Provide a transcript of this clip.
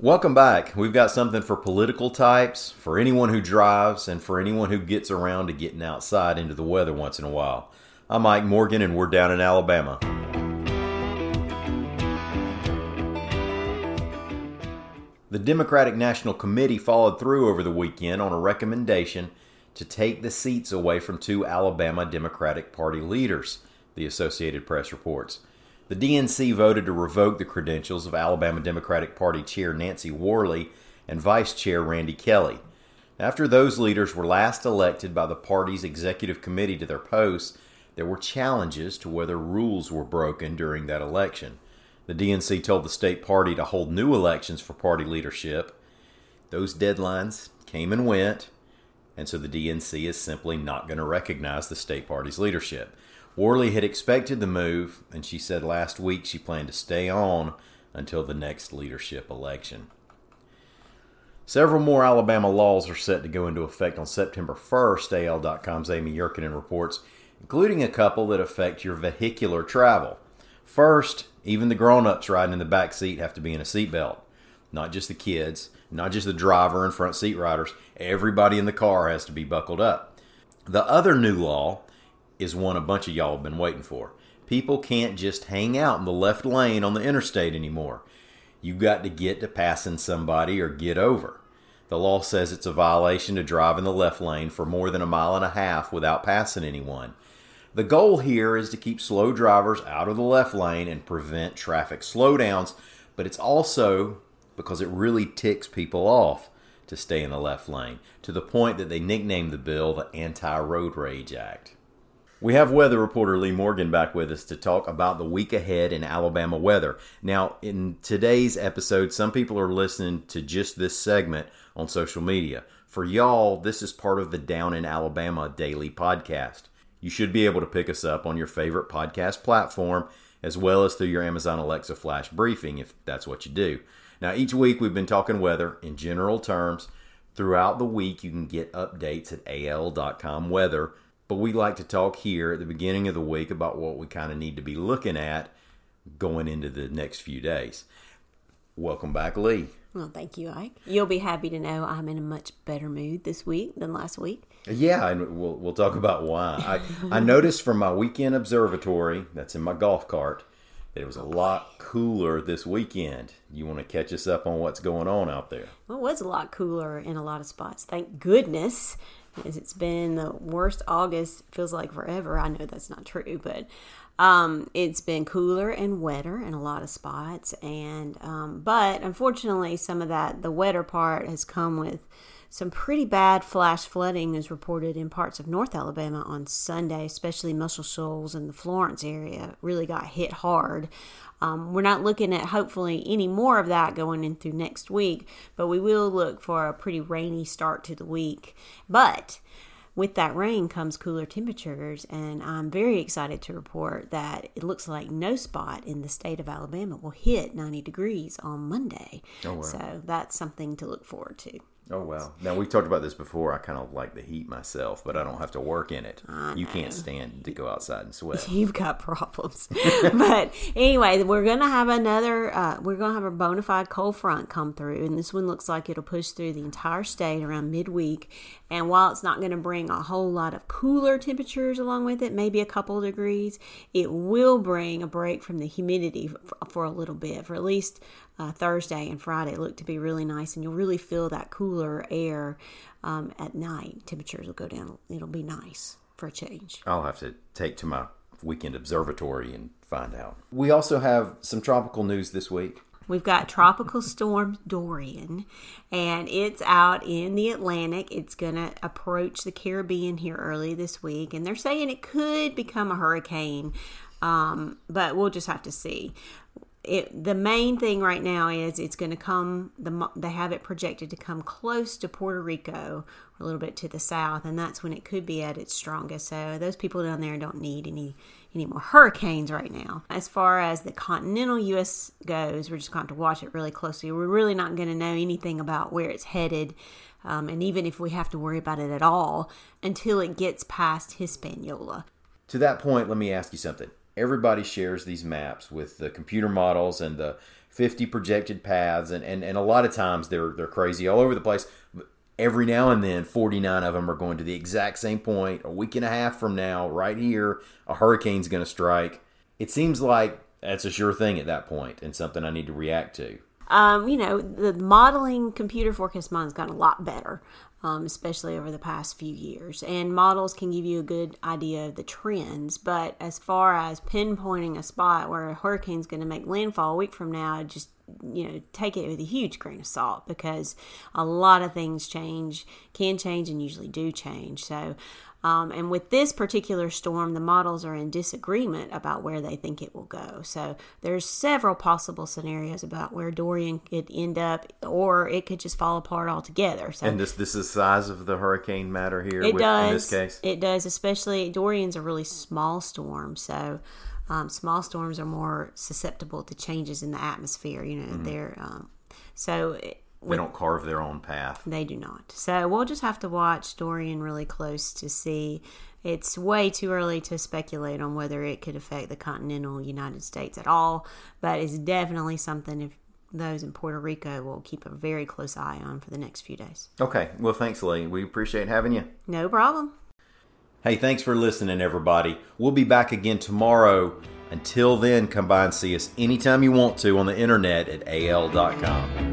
Welcome back. We've got something for political types, for anyone who drives, and for anyone who gets around to getting outside into the weather once in a while. I'm Mike Morgan, and we're down in Alabama. The Democratic National Committee followed through over the weekend on a recommendation to take the seats away from two Alabama Democratic Party leaders, the Associated Press reports. The DNC voted to revoke the credentials of Alabama Democratic Party Chair Nancy Worley and Vice Chair Randy Kelley. After those leaders were last elected by the party's executive committee to their posts, there were challenges to whether rules were broken during that election. The DNC told the state party to hold new elections for party leadership. Those deadlines came and went, and so the DNC is simply not going to recognize the state party's leadership. Worley had expected the move, and she said last week she planned to stay on until the next leadership election. Several more Alabama laws are set to go into effect on September 1st, AL.com's Amy Yurkanin reports, including a couple that affect your vehicular travel. First, even the grown ups riding in the back seat have to be in a seatbelt. Not just the kids, not just the driver and front seat riders, everybody in the car has to be buckled up. The other new law is one a bunch of y'all have been waiting for. People can't just hang out in the left lane on the interstate anymore. You've got to get to passing somebody or get over. The law says it's a violation to drive in the left lane for more than a mile and a half without passing anyone. The goal here is to keep slow drivers out of the left lane and prevent traffic slowdowns, but it's also because it really ticks people off to stay in the left lane, to the point that they nicknamed the bill the Anti Road Rage Act. We have weather reporter Leigh Morgan back with us to talk about the week ahead in Alabama weather. Now, in today's episode, some people are listening to just this segment on social media. For y'all, this is part of the Down in Alabama daily podcast. You should be able to pick us up on your favorite podcast platform as well as through your Amazon Alexa flash briefing if that's what you do. Now, each week we've been talking weather in general terms. Throughout the week, you can get updates at al.com weather but we like to talk here at the beginning of the week about what we kind of need to be looking at going into the next few days. Welcome back, Leigh. Well, thank you, Ike. You'll be happy to know I'm in a much better mood this week than last week. Yeah, and we'll we'll talk about why. I I noticed from my weekend observatory that's in my golf cart that it was a lot cooler this weekend. You want to catch us up on what's going on out there? Well, it was a lot cooler in a lot of spots. Thank goodness as it's been the worst August, feels like forever. I know that's not true, but um, it's been cooler and wetter in a lot of spots. And um, but unfortunately, some of that the wetter part has come with some pretty bad flash flooding is reported in parts of North Alabama on Sunday, especially Muscle Shoals and the Florence area really got hit hard. Um, we're not looking at hopefully any more of that going into next week, but we will look for a pretty rainy start to the week. But with that rain comes cooler temperatures, and I'm very excited to report that it looks like no spot in the state of Alabama will hit 90 degrees on Monday. Oh, wow. So that's something to look forward to. Oh wow! Now we've talked about this before. I kind of like the heat myself, but I don't have to work in it. You can't stand to go outside and sweat. You've got problems. but anyway, we're gonna have another. Uh, we're gonna have a bona fide cold front come through, and this one looks like it'll push through the entire state around midweek. And while it's not going to bring a whole lot of cooler temperatures along with it, maybe a couple of degrees, it will bring a break from the humidity for, for a little bit, for at least uh, Thursday and Friday look to be really nice, and you'll really feel that cooler air um, at night. Temperatures will go down. It'll be nice for a change. I'll have to take to my weekend observatory and find out. We also have some tropical news this week. We've got Tropical Storm Dorian, and it's out in the Atlantic. It's going to approach the Caribbean here early this week, and they're saying it could become a hurricane, um, but we'll just have to see it the main thing right now is it's going to come the they have it projected to come close to Puerto Rico a little bit to the south and that's when it could be at its strongest. So those people down there don't need any any more hurricanes right now. As far as the continental US goes we're just going to, to watch it really closely. We're really not going to know anything about where it's headed um, and even if we have to worry about it at all until it gets past Hispaniola. To that point let me ask you something everybody shares these maps with the computer models and the 50 projected paths, and, and, and a lot of times they're they're crazy all over the place. Every now and then, 49 of them are going to the exact same point. A week and a half from now, right here, a hurricane's going to strike. It seems like that's a sure thing at that point and something I need to react to. Um, you know, the modeling computer forecast modeling's gotten a lot better um, especially over the past few years. And models can give you a good idea of the trends, but as far as pinpointing a spot where a hurricane's going to make landfall a week from now, just you know take it with a huge grain of salt because a lot of things change can change and usually do change so um, and with this particular storm, the models are in disagreement about where they think it will go. So there's several possible scenarios about where Dorian could end up, or it could just fall apart altogether. So and this this is the size of the hurricane matter here. It with, does. In this case, it does. Especially Dorian's a really small storm, so. Um, small storms are more susceptible to changes in the atmosphere. You know, mm-hmm. they're um, so they don't carve their own path. They do not. So we'll just have to watch Dorian really close to see. It's way too early to speculate on whether it could affect the continental United States at all, but it's definitely something if those in Puerto Rico will keep a very close eye on for the next few days. Okay. Well, thanks, Leigh. We appreciate having you. No problem. Hey, thanks for listening, everybody. We'll be back again tomorrow. Until then, come by and see us anytime you want to on the internet at al.com.